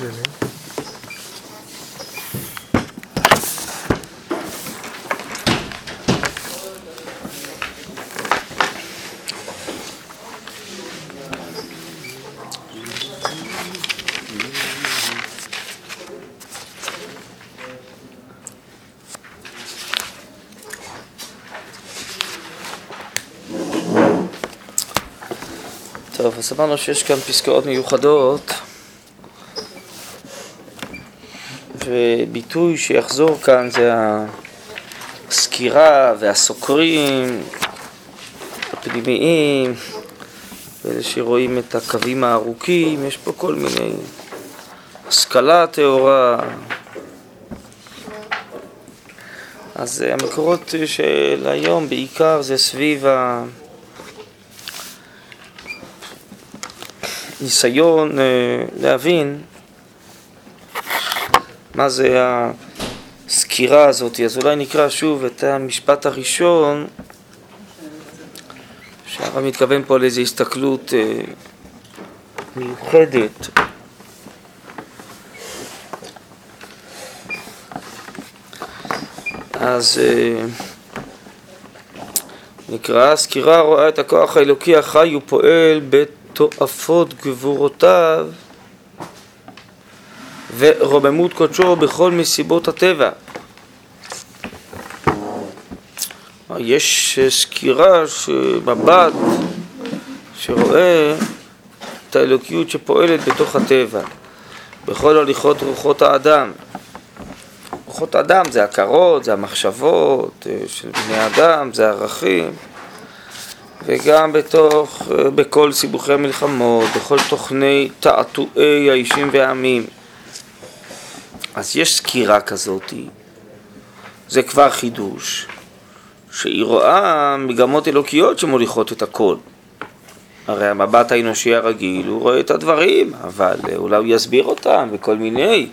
שלי. טוב, אז אמרנו שיש כאן פסקאות מיוחדות וביטוי שיחזור כאן זה הסקירה והסוקרים הפנימיים ואלה שרואים את הקווים הארוכים, יש פה כל מיני השכלה טהורה. אז המקורות של היום בעיקר זה סביב ה... ניסיון אה, להבין מה זה הסקירה הזאת. אז אולי נקרא שוב את המשפט הראשון, שהרב מתכוון פה לאיזו הסתכלות אה, מיוחדת. אז אה, נקרא, סקירה רואה את הכוח האלוקי החי ופועל בית תועפות גבורותיו ורוממות קודשו בכל מסיבות הטבע. יש סקירה, מבט, שרואה את האלוקיות שפועלת בתוך הטבע, בכל הליכות רוחות האדם. רוחות האדם זה הכרות, זה המחשבות אה, של בני אדם, זה ערכים. וגם בתוך, אה, בכל סיבוכי המלחמות, בכל תוכני תעתועי האישים והעמים. אז יש סקירה כזאת, זה כבר חידוש, שהיא רואה מגמות אלוקיות שמוליכות את הכל. הרי המבט האנושי הרגיל, הוא רואה את הדברים, אבל אולי הוא יסביר אותם בכל מיני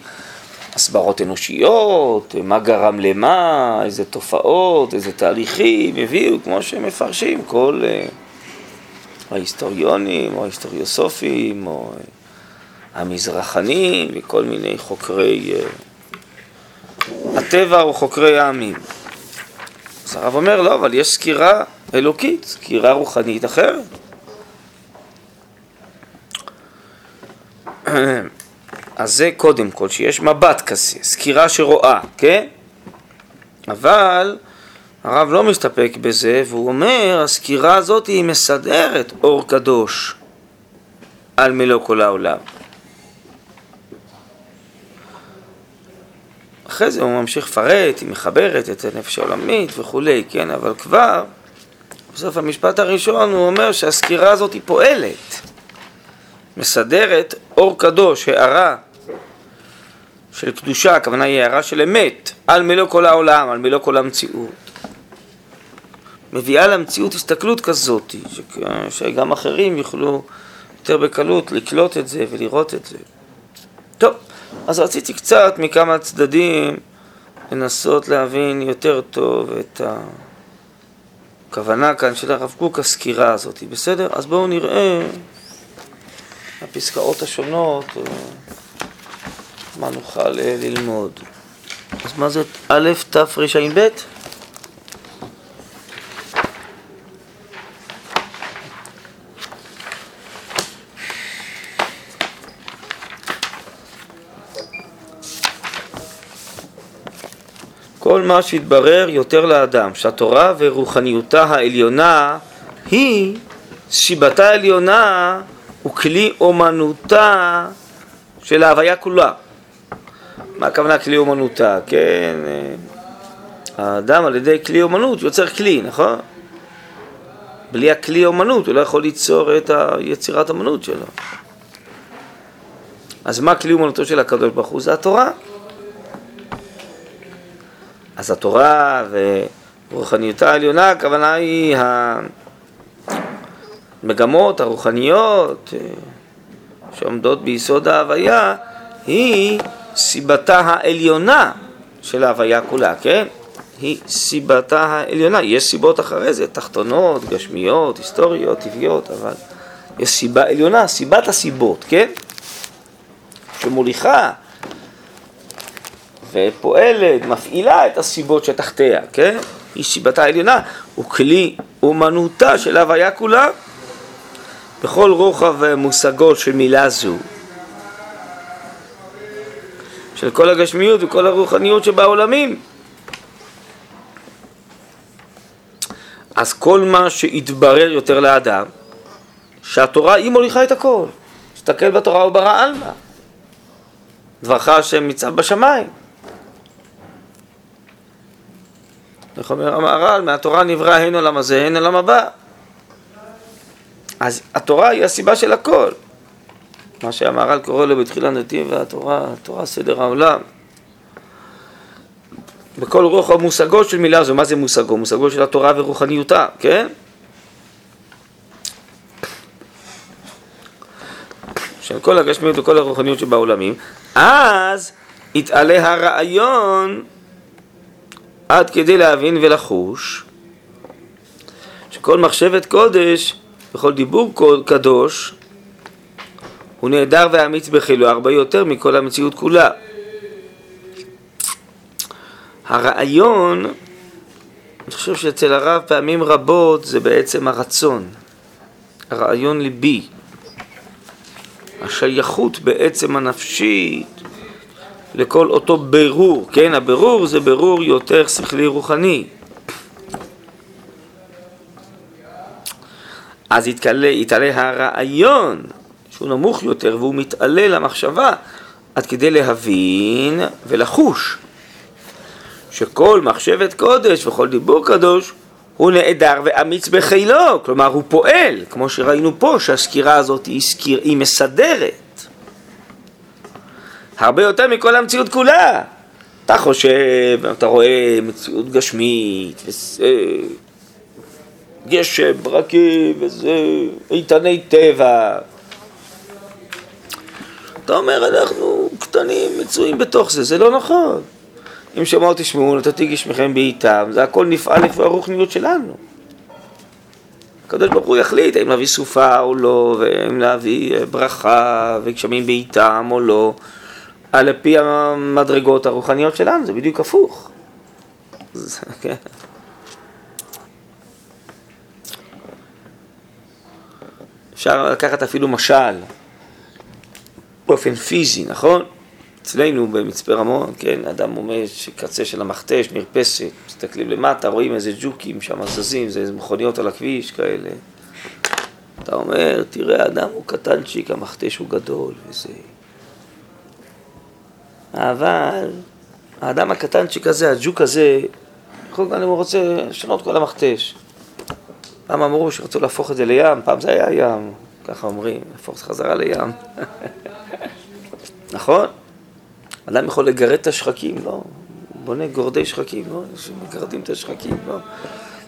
הסברות אנושיות, מה גרם למה, איזה תופעות, איזה תהליכים הביאו, כמו שהם מפרשים כל uh, ההיסטוריונים או ההיסטוריוסופים או המזרחנים וכל מיני חוקרי uh, הטבע או חוקרי העמים. אז הרב אומר, לא, אבל יש סקירה אלוקית, סקירה רוחנית אחרת. אז זה קודם כל, שיש מבט כזה, סקירה שרואה, כן? אבל הרב לא מסתפק בזה, והוא אומר, הסקירה הזאת היא מסדרת אור קדוש על מלוא כל העולם. אחרי זה הוא ממשיך לפרט, היא מחברת את הנפש העולמית וכולי, כן? אבל כבר, בסוף המשפט הראשון הוא אומר שהסקירה הזאת היא פועלת, מסדרת אור קדוש, הערה של קדושה, הכוונה היא הערה של אמת, על מלוא כל העולם, על מלוא כל המציאות. מביאה למציאות הסתכלות כזאת, שגם אחרים יוכלו יותר בקלות לקלוט את זה ולראות את זה. טוב, אז רציתי קצת מכמה צדדים לנסות להבין יותר טוב את הכוונה כאן של הרב קוק, הסקירה הזאת, בסדר? אז בואו נראה הפסקאות השונות. מה נוכל אה, ללמוד. אז מה זאת א', ת', כל מה שהתברר יותר לאדם, שהתורה ורוחניותה העליונה היא שיבתה העליונה וכלי אומנותה של ההוויה כולה. מה הכוונה כלי אומנותה? כן, אה, האדם על ידי כלי אומנות יוצר כלי, נכון? בלי הכלי אומנות הוא לא יכול ליצור את היצירת אומנות שלו. אז מה כלי אומנותו של הקדוש ברוך הוא? זה התורה. אז התורה ורוחניותה העליונה, הכוונה היא המגמות הרוחניות אה, שעומדות ביסוד ההוויה, היא סיבתה העליונה של ההוויה כולה, כן? היא סיבתה העליונה. יש סיבות אחרי זה, תחתונות, גשמיות, היסטוריות, טבעיות, אבל יש סיבה עליונה, סיבת הסיבות, כן? שמוליכה ופועלת, מפעילה את הסיבות שתחתיה, כן? היא סיבתה העליונה, הוא כלי אומנותה של הוויה כולה בכל רוחב מושגו של מילה זו. של כל הגשמיות וכל הרוחניות שבעולמים. אז כל מה שהתברר יותר לאדם, שהתורה היא מוליכה את הכל. תסתכל בתורה וברא עלמא. דברך השם ניצב בשמיים. איך אומר המהר"ל? מהתורה נברא הן עולם הזה, הן עולם הבא. אז התורה היא הסיבה של הכל. מה שהמהר"ל קורא לו בתחילה נתיב והתורה, התורה סדר העולם. בכל רוח המושגו של מילה זו, מה זה מושגו? מושגו של התורה ורוחניותה, כן? של כל הגשמיות וכל הרוחניות שבעולמים, אז יתעלה הרעיון עד כדי להבין ולחוש שכל מחשבת קודש וכל דיבור קדוש הוא נהדר ואמיץ בחילו הרבה יותר מכל המציאות כולה. הרעיון, אני חושב שאצל הרב פעמים רבות זה בעצם הרצון, הרעיון ליבי, השייכות בעצם הנפשית לכל אותו ברור, כן, הברור זה ברור יותר שכלי רוחני. אז יתעלה, יתעלה הרעיון שהוא נמוך יותר והוא מתעלה למחשבה עד כדי להבין ולחוש שכל מחשבת קודש וכל דיבור קדוש הוא נעדר ואמיץ בחילו, כלומר הוא פועל, כמו שראינו פה שהסקירה הזאת היא, סקיר, היא מסדרת הרבה יותר מכל המציאות כולה. אתה חושב, אתה רואה מציאות גשמית, וזה, גשם, ברקים, וזה, איתני טבע, אתה אומר, אנחנו קטנים, מצויים בתוך זה, זה לא נכון. אם שמעו תשמעו, נתתי גשמכם בעיטם, זה הכל נפעל לפי הרוחניות שלנו. הקדוש ברוך הוא יחליט האם להביא סופה או לא, ואם להביא אה, ברכה וגשמים בעיטם או לא, על פי המדרגות הרוחניות שלנו, זה בדיוק הפוך. כן. אפשר לקחת אפילו משל. באופן פיזי, נכון? אצלנו במצפה רמון, כן, אדם עומד קצה של המכתש, מרפסת, מסתכלים למטה, רואים איזה ג'וקים שם זזים, זה איזה מכוניות על הכביש כאלה. אתה אומר, תראה, האדם הוא קטנצ'יק, המכתש הוא גדול וזה. אבל האדם הקטנצ'יק הזה, הג'וק הזה, יכול גם אם הוא רוצה לשנות כל המכתש. פעם אמרו שרצו להפוך את זה לים, פעם זה היה ים, ככה אומרים, להפוך את זה חזרה לים. נכון? אדם יכול לגרד את השחקים, לא? בונה גורדי שחקים, לא? שמגרדים את השחקים, לא?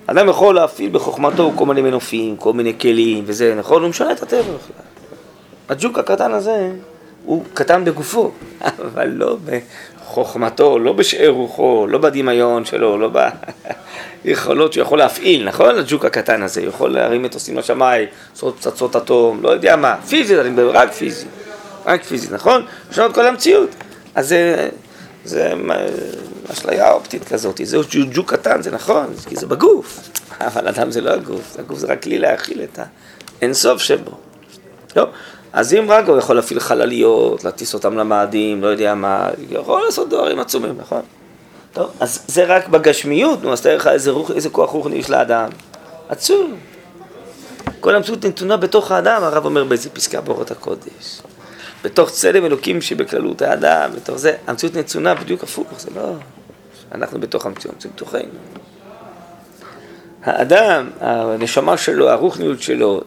אדם יכול להפעיל בחוכמתו כל מיני מנופים, כל מיני כלים וזה, נכון? הוא משנה את הטבע בכלל. הג'וק הקטן הזה הוא קטן בגופו, אבל לא בחוכמתו, לא בשאר רוחו, לא בדמיון שלו, לא ביכולות שהוא יכול להפעיל, נכון? הג'וק הקטן הזה, הוא יכול להרים מטוסים לשמיים, לעשות פצצות אטום, לא יודע מה, פיזית, אני מדבר רק פיזית. רק פיזית, נכון? לשנות כל המציאות. אז זה, זה אשליה אופטית כזאת, זה ג'וק קטן, זה נכון, כי זה בגוף, אבל אדם זה לא הגוף, הגוף זה רק כלי להכיל את האינסוף שבו. טוב, אז אם רק הוא יכול להפעיל חלליות, להטיס אותם למאדים, לא יודע מה, יכול לעשות דברים עצומים, נכון? טוב, אז זה רק בגשמיות, נו, אז תאר לך איזה, רוח, איזה כוח רוחני יש לאדם. עצום. כל המציאות נתונה בתוך האדם, הרב אומר באיזה פסקה באורות הקודש. בתוך צלם אלוקים שבכללות האדם, בתוך זה, המציאות נצונה בדיוק הפוך, זה לא... אנחנו בתוך המציאות, המציאות בתוכנו. האדם, הנשמה שלו, הרוחניות שלו,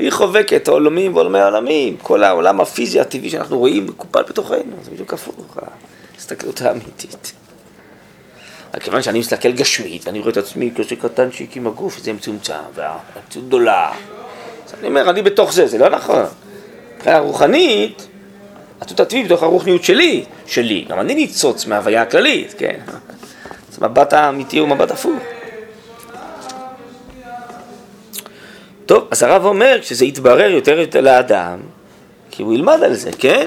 היא חובקת עולמים ועולמי עולמים. כל העולם הפיזי הטבעי שאנחנו רואים מקופל בתוכנו, זה בדיוק הפוך, ההסתכלות האמיתית. רק כיוון שאני מסתכל גשמית, ואני רואה את עצמי כזה קטנצ'יק עם הגוף, זה מצומצם, והמציאות גדולה. אז אני אומר, אני בתוך זה, זה לא נכון. מבחינה רוחנית, התות הטבעי בתוך הרוחניות שלי, שלי, גם אני ניצוץ מההוויה הכללית, כן? אז מבט האמיתי הוא מבט הפוך. טוב, אז הרב אומר, כשזה יתברר יותר לאדם, כי הוא ילמד על זה, כן?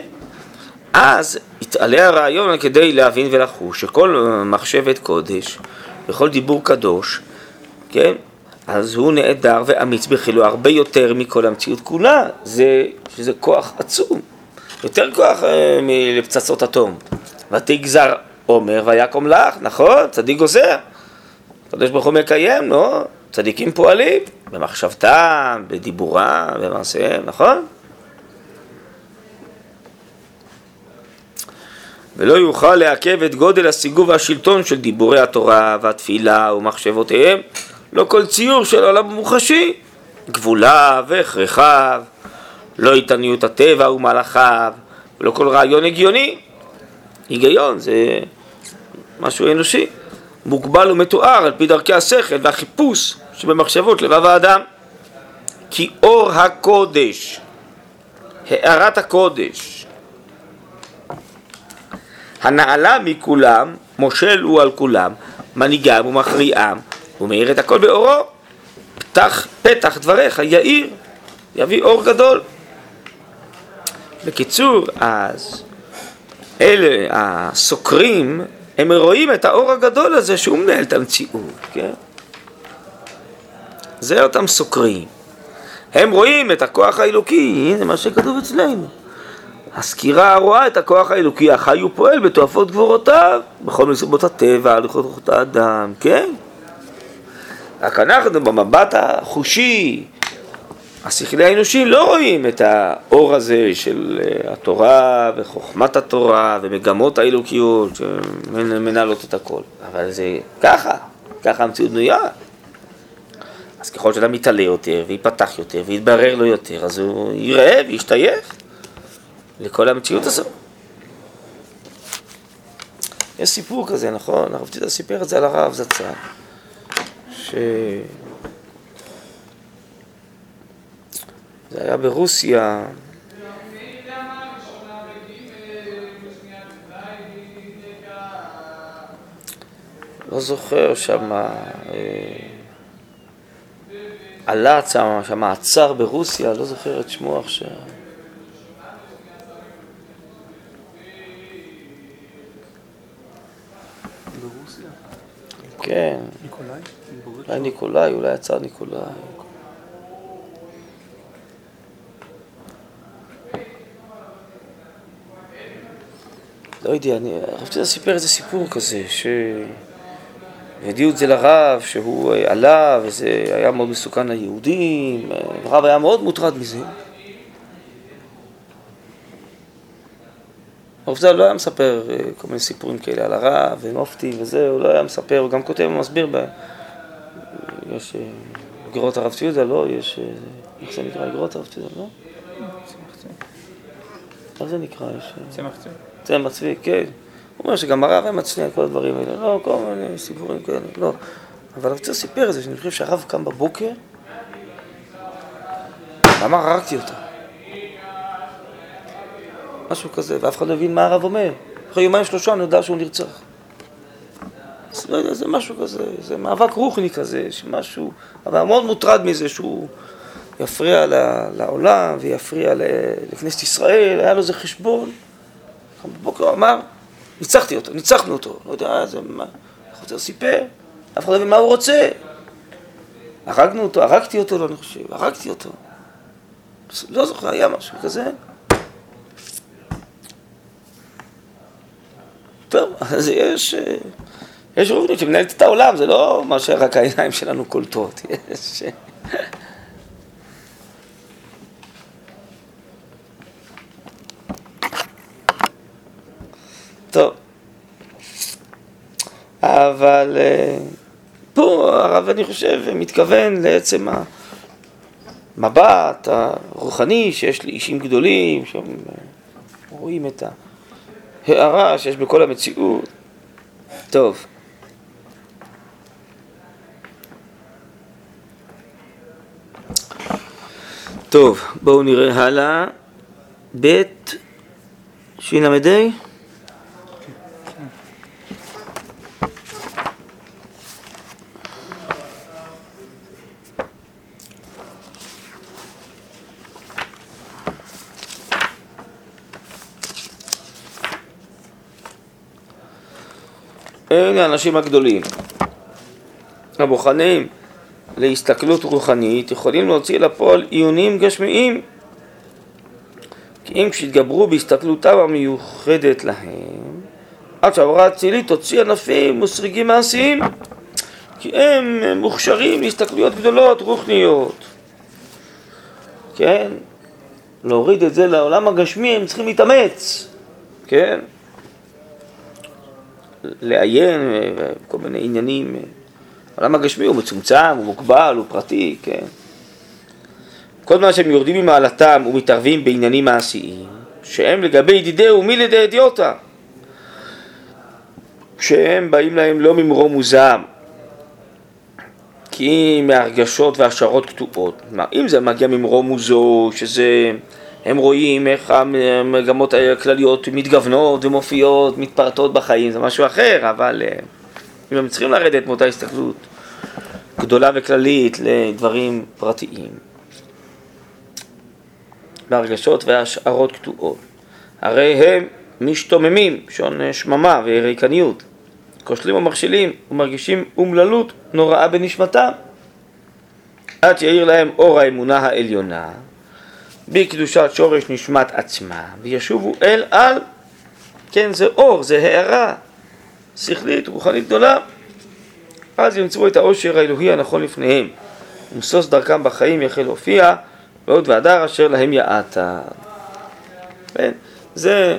אז יתעלה הרעיון כדי להבין ולחוש שכל מחשבת קודש וכל דיבור קדוש, כן, אז הוא נעדר ואמיץ בחילו הרבה יותר מכל המציאות כולה, זה, שזה כוח עצום, יותר כוח אה, מלפצצות אטום. ותגזר עומר ויקום לך, נכון? צדיק גוזר. הקדוש ברוך הוא מקיים, לא? צדיקים פועלים במחשבתם, בדיבורם, במעשיהם, נכון? ולא יוכל לעכב את גודל הסיגוב והשלטון של דיבורי התורה והתפילה ומחשבותיהם, לא כל ציור של עולם מוחשי, גבוליו והכרחיו, לא איתניות הטבע ומהלכיו, ולא כל רעיון הגיוני. היגיון זה משהו אנושי, מוגבל ומתואר על פי דרכי השכל והחיפוש שבמחשבות לבב האדם. כי אור הקודש, הארת הקודש, הנעלה מכולם, מושל הוא על כולם, מנהיגם ומכריעם, ומאיר את הכל באורו. פתח, פתח דבריך, יאיר, יביא אור גדול. בקיצור, אז אלה הסוקרים, הם רואים את האור הגדול הזה שהוא מנהל את המציאות, כן? זה אותם סוקרים. הם רואים את הכוח האלוקי, הנה מה שכתוב אצלנו. הסקירה רואה את הכוח האלוקי החי ופועל בתועפות גבורותיו, בכל מסיבות הטבע, הליכות רוחות האדם, כן? רק אנחנו במבט החושי, השכלי האנושי לא רואים את האור הזה של אה, התורה וחוכמת התורה ומגמות האלוקיות שמנהלות את הכל. אבל זה ככה, ככה המציאות בנויה. אז ככל שאתה מתעלה יותר וייפתח יותר ויתברר לו יותר, אז הוא יראה וישתייך לכל המציאות הזאת. יש סיפור כזה, נכון? הרב ציטה סיפר את זה על הרב זצ"ל, ש... זה היה ברוסיה. לא זוכר שם, אה, עלה שם מעצר ברוסיה, לא זוכר את שמו עכשיו. כן. ניקולאי? אולי ניקולאי, אולי הצער ניקולאי. לא יודע, אני רציתי לספר איזה סיפור כזה, שהביאו את זה לרב, שהוא אה, עלה, וזה היה מאוד מסוכן ליהודים, הרב היה מאוד מוטרד מזה. הרב ז"ל לא היה מספר אה, כל מיני סיפורים כאלה על הרב ומופתי וזה, הוא לא היה מספר, הוא גם כותב ומסביר, ב... יש אה, גרות הרב ציודה, לא? יש, איך זה נקרא? גרות הרב ציודה, לא? איך זה נקרא? צמח ציודה. צמח צבי, כן. הוא אומר שגם הרב היה מצניע כל הדברים האלה, לא, כל מיני סיפורים כאלה, לא. אבל אני רוצה לספר את זה, שאני חושב שהרב קם בבוקר ואמר, הרגתי אותו. משהו כזה, ואף אחד לא הבין מה הרב אומר. אחרי יומיים שלושה אני יודע שהוא נרצח. אז לא יודע, זה משהו כזה, זה מאבק רוחני כזה, שמשהו, אבל מאוד מוטרד מזה שהוא יפריע לעולם ויפריע לכנסת ישראל, היה לו איזה חשבון. בבוקר הוא אמר, ניצחתי אותו, ניצחנו אותו, לא יודע, זה מה, חוזר סיפר, אף אחד לא מבין מה הוא רוצה. הרגנו אותו, הרגתי אותו, לא אני חושב, הרגתי אותו. לא זוכר, היה משהו כזה. טוב, אז יש, יש רובנית שמנהלת את העולם, זה לא מה שרק העיניים שלנו קולטות, יש... טוב. אבל אה, פה הרב, אני חושב, מתכוון לעצם המבט הרוחני שיש לאישים גדולים, שהם אה, רואים את ההערה שיש בכל המציאות. טוב. טוב, בואו נראה הלאה. ב' של"ה אלה האנשים הגדולים. הבוחנים להסתכלות רוחנית יכולים להוציא לפועל עיונים גשמיים כי אם כשהתגברו בהסתכלותם המיוחדת להם עד שהעברה האצילית תוציא ענפים וסריגים מעשיים כי הם מוכשרים להסתכלויות גדולות רוחניות כן? להוריד את זה לעולם הגשמי הם צריכים להתאמץ כן? לעיין כל מיני עניינים העולם הגשמי הוא מצומצם, הוא מוגבל, הוא פרטי, כן? כל מה שהם יורדים ממעלתם ומתערבים בעניינים מעשיים, שהם לגבי ידידהו מי לידי ידיעותה. כשהם באים להם לא ממרום מוזעם, כי מהרגשות והשערות קטועות. כלומר, אם זה מגיע ממרום מוזו, שזה... הם רואים איך המגמות הכלליות מתגוונות ומופיעות, מתפרטות בחיים, זה משהו אחר, אבל אה, אם הם צריכים לרדת מאותה הסתכלות גדולה וכללית לדברים פרטיים. בהרגשות והשערות קטועות. הרי הם משתוממים, שעון שממה וריקניות, כושלים ומכשילים ומרגישים אומללות נוראה בנשמתם, עד שיאיר להם אור האמונה העליונה, בקדושת שורש נשמת עצמה, וישובו אל על, כן, זה אור, זה הערה שכלית, רוחנית גדולה, אז ימצאו את העושר האלוהי הנכון לפניהם, ומשוש דרכם בחיים יחל להופיע, ועוד והדר אשר להם יעתה. כן? זה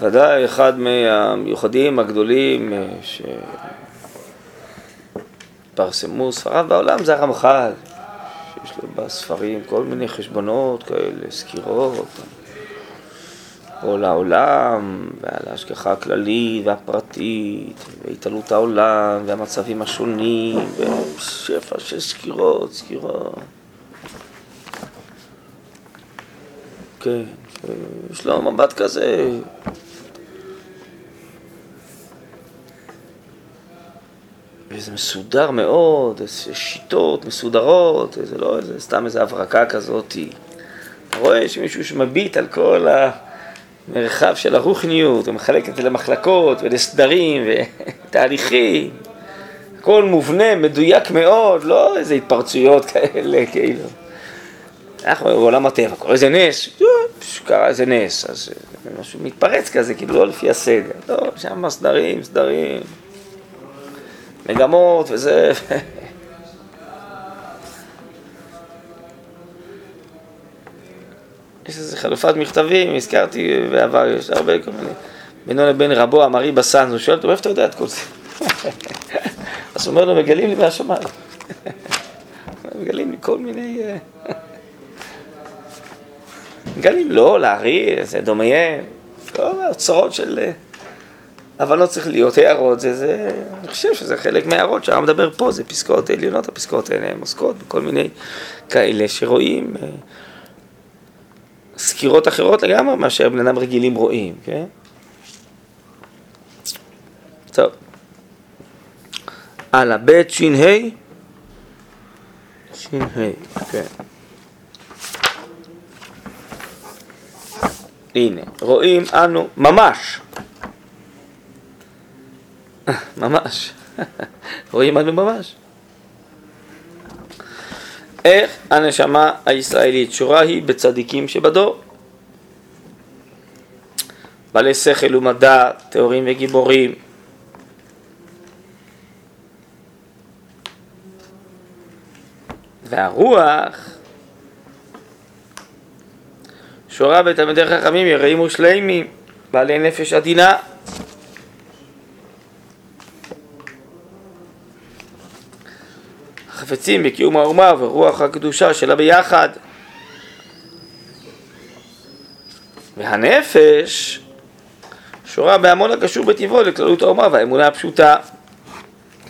ודאי אחד מהמיוחדים הגדולים אה, שפרסמו ספריו בעולם, זה הרמח"ל, שיש לו בספרים כל מיני חשבונות כאלה, סקירות. כל העולם, ועל ההשגחה הכללית והפרטית, והתעלות העולם, והמצבים השונים, ושפע של סקירות, סקירות. כן, יש לו מבט כזה. וזה מסודר מאוד, איזה שיטות מסודרות, זה לא איזה, סתם איזה הברקה כזאת. אתה רואה שמישהו שמביט על כל ה... מרחב של הרוחניות, הוא מחלק את זה למחלקות ולסדרים ותהליכים, הכל מובנה, מדויק מאוד, לא איזה התפרצויות כאלה, כאילו. אנחנו בעולם הטבע, קורה איזה נס, קרה איזה נס, אז משהו מתפרץ כזה, כאילו לא לפי הסדר. לא, שם סדרים, סדרים, מגמות וזה. יש איזה חלופת מכתבים, הזכרתי בעבר, יש הרבה כל מיני, בינו לבין רבו אמרי בסן, הוא שואל אותו, מאיפה אתה יודע את כל זה? אז הוא אומר לו, מגלים לי מהשמיים. מגלים לי כל מיני... אה, מגלים לא, לארי, זה דומיין, כל האוצרות של... אבל לא צריך להיות הערות, זה, זה, אני חושב שזה חלק מהערות שהרב מדבר פה, זה פסקאות עליונות, הפסקאות האלה הן עוסקות בכל מיני כאלה שרואים אה, סקירות אחרות לגמרי מאשר בני אדם רגילים רואים, כן? טוב. הלאה, בית ש"ה. ש"ה, כן. הנה, רואים אנו ממש. ממש. רואים אנו ממש. איך הנשמה הישראלית שורה היא בצדיקים שבדור. בעלי שכל ומדע, טהורים וגיבורים. והרוח שורה בתלמידי חכמים יראים ושלימים, בעלי נפש עדינה. חפצים בקיום האומה ורוח הקדושה שלה ביחד. והנפש שורה בהמון הקשור בטבעו לכללות האומה והאמונה הפשוטה.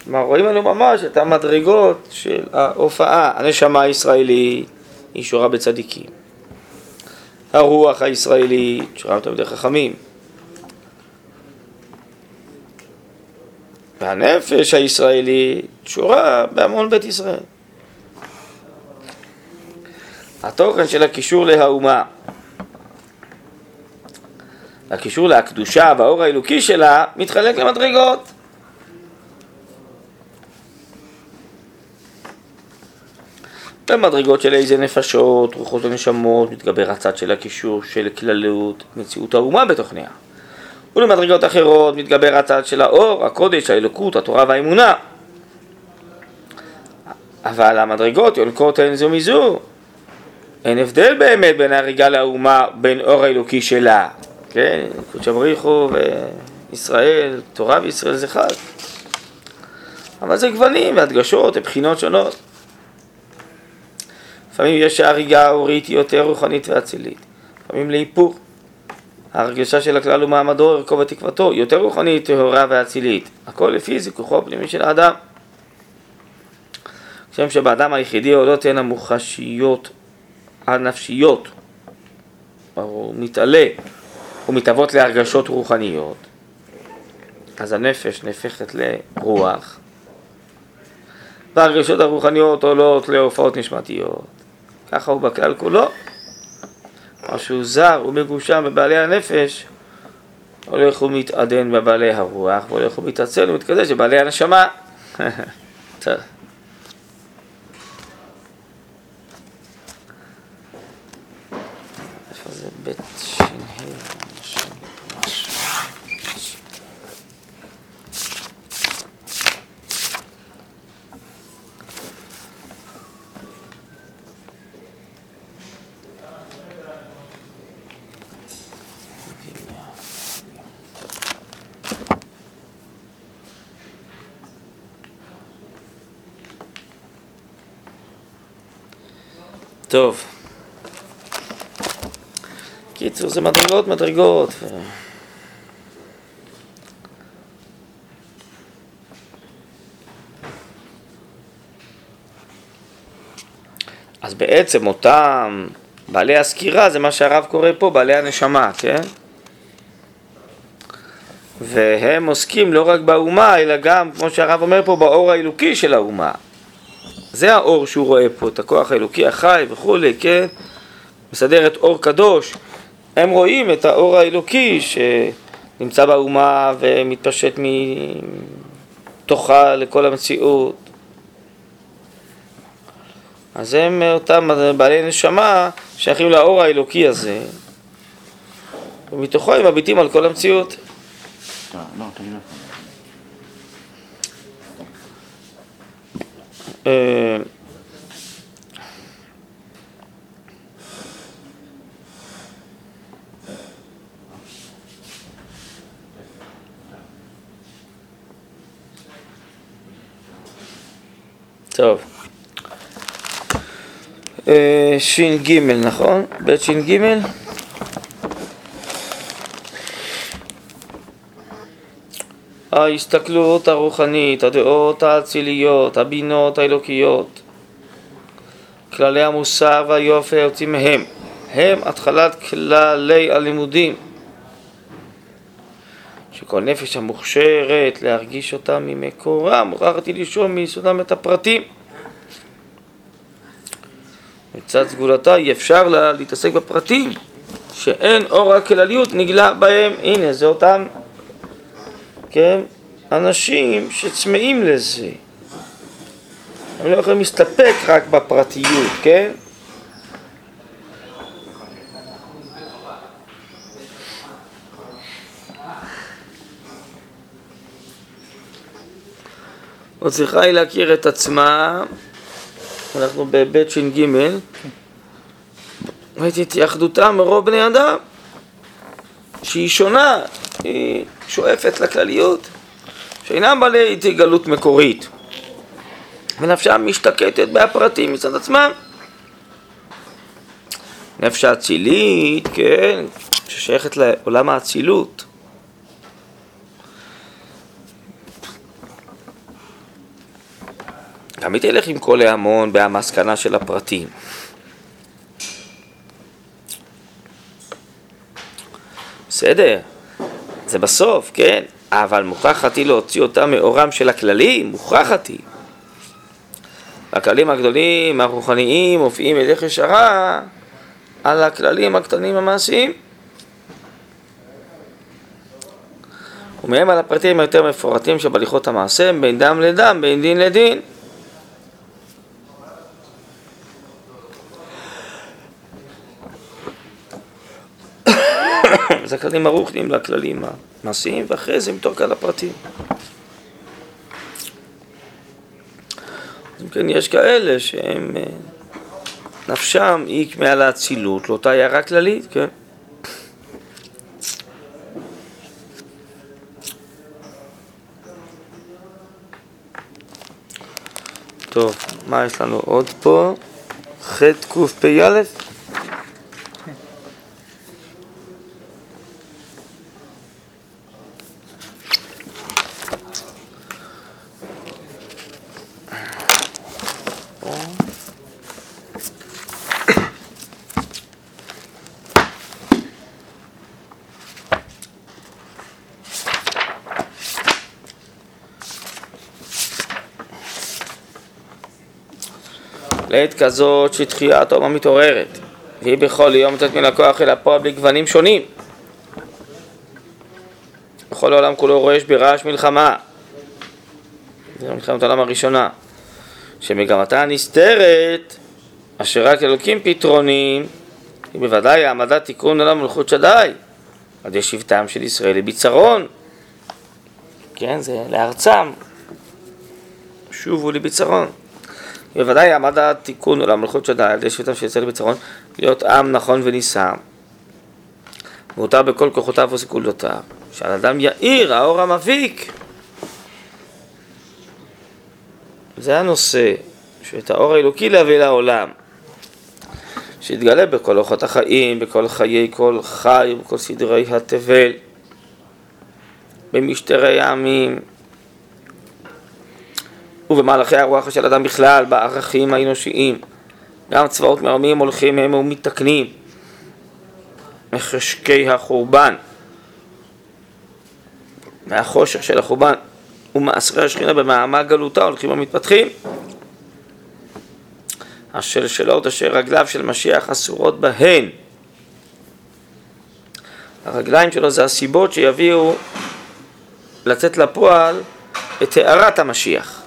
כלומר, רואים לנו ממש את המדרגות של ההופעה. הנשמה הישראלית היא שורה בצדיקים. הרוח הישראלית שורה בתלמידי חכמים. והנפש הישראלית שורה בהמון בית ישראל. התוכן של הקישור להאומה, הקישור להקדושה והאור האלוקי שלה, מתחלק למדרגות. במדרגות של איזה נפשות, רוחות ונשמות, מתגבר הצד של הקישור של כללות, מציאות האומה בתוכניה. ולמדרגות אחרות מתגבר הצד של האור, הקודש, האלוקות, התורה והאמונה. אבל המדרגות יונקות הן זו מזו. אין הבדל באמת בין ההריגה לאומה, בין אור האלוקי שלה. כן, קודש הבריחו וישראל, תורה וישראל זה חג. אבל זה גוונים והדגשות ובחינות שונות. לפעמים יש ההריגה ההורית היא יותר רוחנית ואצילית, לפעמים להיפוך. ההרגשה של הכלל הוא מעמדו, ערכו ותקוותו, יותר רוחנית, טהורה ואצילית. הכל לפי זיכוכו הפנימי של האדם. כשם שבאדם היחידי עולות הן המוחשיות הנפשיות, הוא מתעלה ומתהוות להרגשות רוחניות, אז הנפש נהפכת לרוח, והרגשות הרוחניות עולות להופעות נשמתיות. ככה הוא בכלל כולו. משהו זר ומגושם בבעלי הנפש, הולך ומתעדן בבעלי הרוח, והולך ומתעצל ומתקדש בבעלי הנשמה. טוב. קיצור, זה מדרגות מדרגות. אז בעצם אותם בעלי הסקירה זה מה שהרב קורא פה, בעלי הנשמה, כן? והם עוסקים לא רק באומה, אלא גם, כמו שהרב אומר פה, באור האלוקי של האומה. זה האור שהוא רואה פה, את הכוח האלוקי החי וכולי, כן? מסדרת אור קדוש. הם רואים את האור האלוקי שנמצא באומה ומתפשט מתוכה לכל המציאות. אז הם אותם בעלי נשמה שייכים לאור האלוקי הזה, ומתוכו הם מביטים על כל המציאות. לא, טוב. אה, ש"ג, נכון? בית ש"ג? ההסתכלות הרוחנית, הדעות האציליות, הבינות האלוקיות, כללי המוסר והיופי היוצאים מהם, הם התחלת כללי הלימודים שכל נפש המוכשרת להרגיש אותם ממקורם, מוכרחת היא לשאול מיסודם את הפרטים. מצד סגולתה אי אפשר לה להתעסק בפרטים, שאין אור הכלליות נגלה בהם. הנה, זה אותם כן? אנשים שצמאים לזה. הם לא יכולים להסתפק רק בפרטיות, כן? עוד צריכה היא להכיר את עצמה, אנחנו בבית ש"ג, ראיתי את יחדותם מרוב בני אדם, שהיא שונה, היא שואפת לכלליות, שאינם בעלי התגלות מקורית, ונפשם משתקטת בהפרטים מצד עצמם. נפש האצילית, כן, ששייכת לעולם האצילות. היא תלך עם כל ההמון בהמסקנה של הפרטים. בסדר, זה בסוף, כן? אבל מוכרחת היא להוציא אותה מאורם של הכללים, מוכרחת היא. הכללים הגדולים, הרוחניים, מופיעים אליך ישרה על הכללים הקטנים המעשיים. ומהם על הפרטים היותר מפורטים שבהליכות המעשה, בין דם לדם, בין דין לדין. הכללים הרוחניים לכללים המעשיים, ואחרי זה מתוך כאן הפרטים. אז אם כן, יש כאלה שהם, אה, נפשם היא מעל האצילות, לאותה הערה כללית, כן? טוב, מה יש לנו עוד פה? ח' קפ"א? לעת כזאת שתחיית עומר מתעוררת, והיא בכל יום יוצאת מן הכוח אל הפועל בגוונים שונים. בכל העולם כולו רועש ברעש מלחמה. זו מלחמת העולם הראשונה. שמגמתה נסתרת, אשר רק אלוקים פתרונים, היא בוודאי העמדת תיקון עולם מלכות שדי, עד ישיבתם של ישראל לביצרון. כן, זה לארצם. שובו לביצרון. בוודאי עמד התיקון עולם מלכות שדי על ידי שביתם של ישראל בצרון להיות עם נכון ונישא. מותר בכל כוחותיו וסגולותיו. שעל אדם יאיר האור המביק. זה הנושא שאת האור האלוקי להביא לעולם. שיתגלה בכל אורחות החיים, בכל חיי כל חי, בכל סדרי התבל, במשטרי העמים, ובמהלכי הרוח של אדם בכלל, בערכים האנושיים. גם צבאות מרמים הולכים הם ומתקנים מחשקי החורבן, מהחושך של החורבן ומעשרי השכינה במעמד גלותה הולכים ומתפתחים. השלשלות אשר רגליו של משיח אסורות בהן. הרגליים שלו זה הסיבות שיביאו לצאת לפועל את הארת המשיח.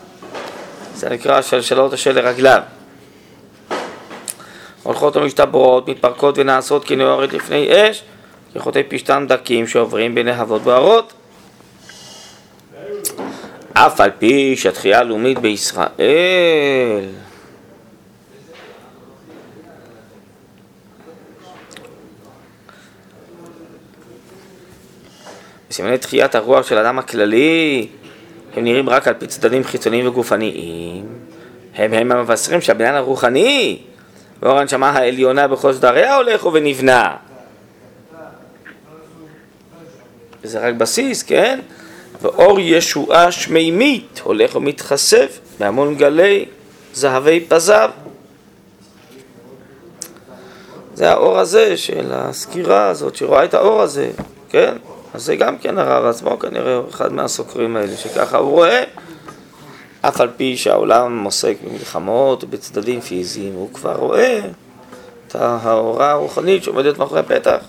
זה נקרא שלשלות אשר לרגליו. הולכות ומשתברות, מתפרקות ונעשות כנאורת לפני אש, כחוטי פשתן דקים שעוברים בלהבות בוערות. אף על פי שהתחייה הלאומית בישראל בסימני תחיית הרוח של האדם הכללי הם נראים רק על פי צדדים חיצוניים וגופניים, הם הם המבשרים שהבניין הרוחני ואור הנשמה העליונה בכל סדריה הולך ונבנה. זה רק בסיס, כן? ואור ישועה שמימית הולך ומתחשף בהמון גלי זהבי פזר. זה האור הזה של הסקירה הזאת, שרואה את האור הזה, כן? אז זה גם כן הרב עצמו כנראה אחד מהסוקרים האלה, שככה הוא רואה, אף על פי שהעולם עוסק במלחמות ובצדדים פיזיים, הוא כבר רואה את ההוראה הרוחנית שעומדת מאחורי הפתח.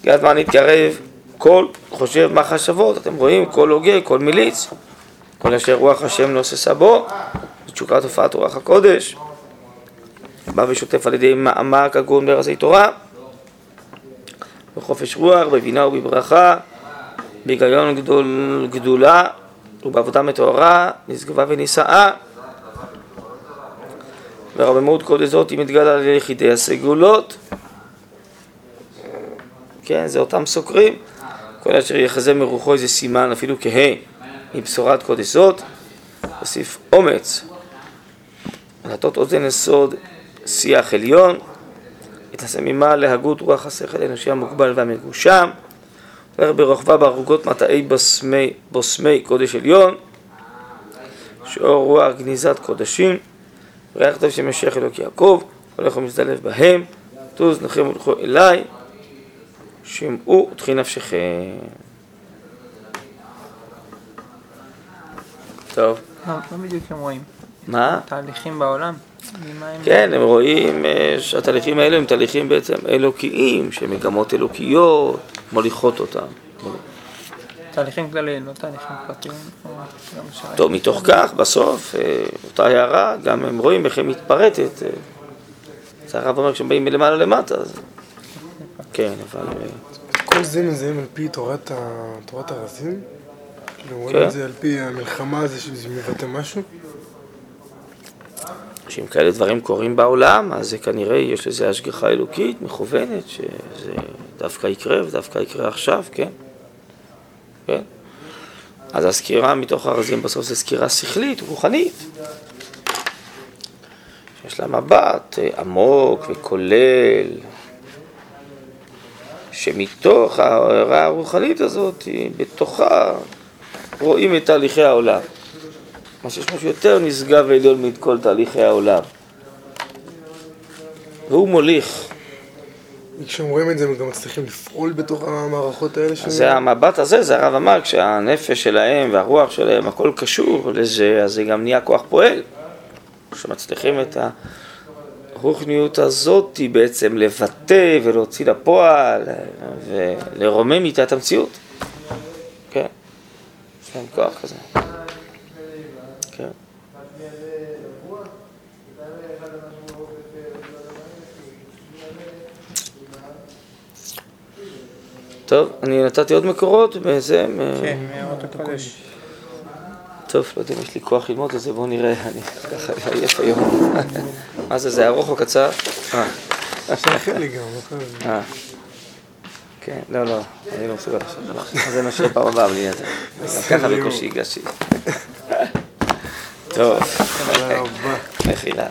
הגיע הזמן להתקרב, כל חושב מחשבות, אתם רואים, כל הוגה, כל מיליץ, כל אשר רוח השם נוססה בו, תשוקת הופעת רוח הקודש, בא ושוטף על ידי מעמק הגון בארצי תורה. בחופש רוח, בבינה ובברכה, בהיגיון גדול, גדולה ובעבודה מטהרה, נשגבה ונישאה. ורבמות קודש זאת היא מתגלה על יחידי הסגולות. כן, זה אותם סוקרים. כל אשר יחזה מרוחו איזה סימן, אפילו כהה, מבשורת קודש זאת. הוסיף אומץ. לתות אוזן יסוד שיח עליון. התנשא ממה להגות רוח השכל האנושי המוגבל והמגושם, הולך ברוחבה בערוגות מטעי בוסמי, בוסמי קודש עליון, שאור רוח גניזת קודשים, ריח טוב שמשיח אלוק יעקב, הולך ומזדלב בהם, תוז נחם ולכו אליי, שמעו ותחי נפשכם. טוב. מה בדיוק הם רואים? מה? תהליכים בעולם? כן, הם רואים אה, שהתהליכים האלה הם תהליכים בעצם אלוקיים, שמגמות אלוקיות מוליכות אותם. תהליכים כלליים, לא תהליכים פרטיים. טוב, מתוך כך, בסוף, אה, אותה הערה, גם הם רואים איך היא מתפרטת. אה, זה הרב אומר, כשהם באים מלמעלה למטה, אז... כן. אבל... כל זה מזהים על פי תורת, הרזים? כאילו, רואים כן. את זה על פי המלחמה הזו שזה מבטא משהו? שאם כאלה דברים קורים בעולם, אז זה כנראה יש לזה השגחה אלוקית מכוונת, שזה דווקא יקרה ודווקא יקרה עכשיו, כן? כן? אז הסקירה מתוך הרזים בסוף זה סקירה שכלית, רוחנית. יש לה מבט אה, עמוק וכולל, שמתוך ההערה הרוחנית הזאת, בתוכה רואים את תהליכי העולם. מה שיש משהו יותר נשגב ועליון מכל תהליכי העולם. והוא מוליך. כשהם רואים את זה הם גם מצליחים לפעול בתוך המערכות האלה אז זה המבט הזה, זה הרב אמר, כשהנפש שלהם והרוח שלהם, הכל קשור לזה, אז זה גם נהיה כוח פועל. שמצליחים את הרוחניות הזאת בעצם לבטא ולהוציא לפועל ולרומם איתה את המציאות. כן, יש להם כוח כזה. טוב, אני נתתי עוד מקורות וזה... מ- כן, מאורות הקודש. טוב, לא יודע אם יש לי כוח ללמוד את זה, בואו נראה, אני ככה עייף היום. מה זה, זה ארוך או קצר? אה, שייכים לי גם, לא. אה. כן, לא, לא, אני לא מסוגל עכשיו. אז זה נשאר פעם הבאה בלי את זה. גם ככה בקושי הגשתי. טוב, רבה. מחילה.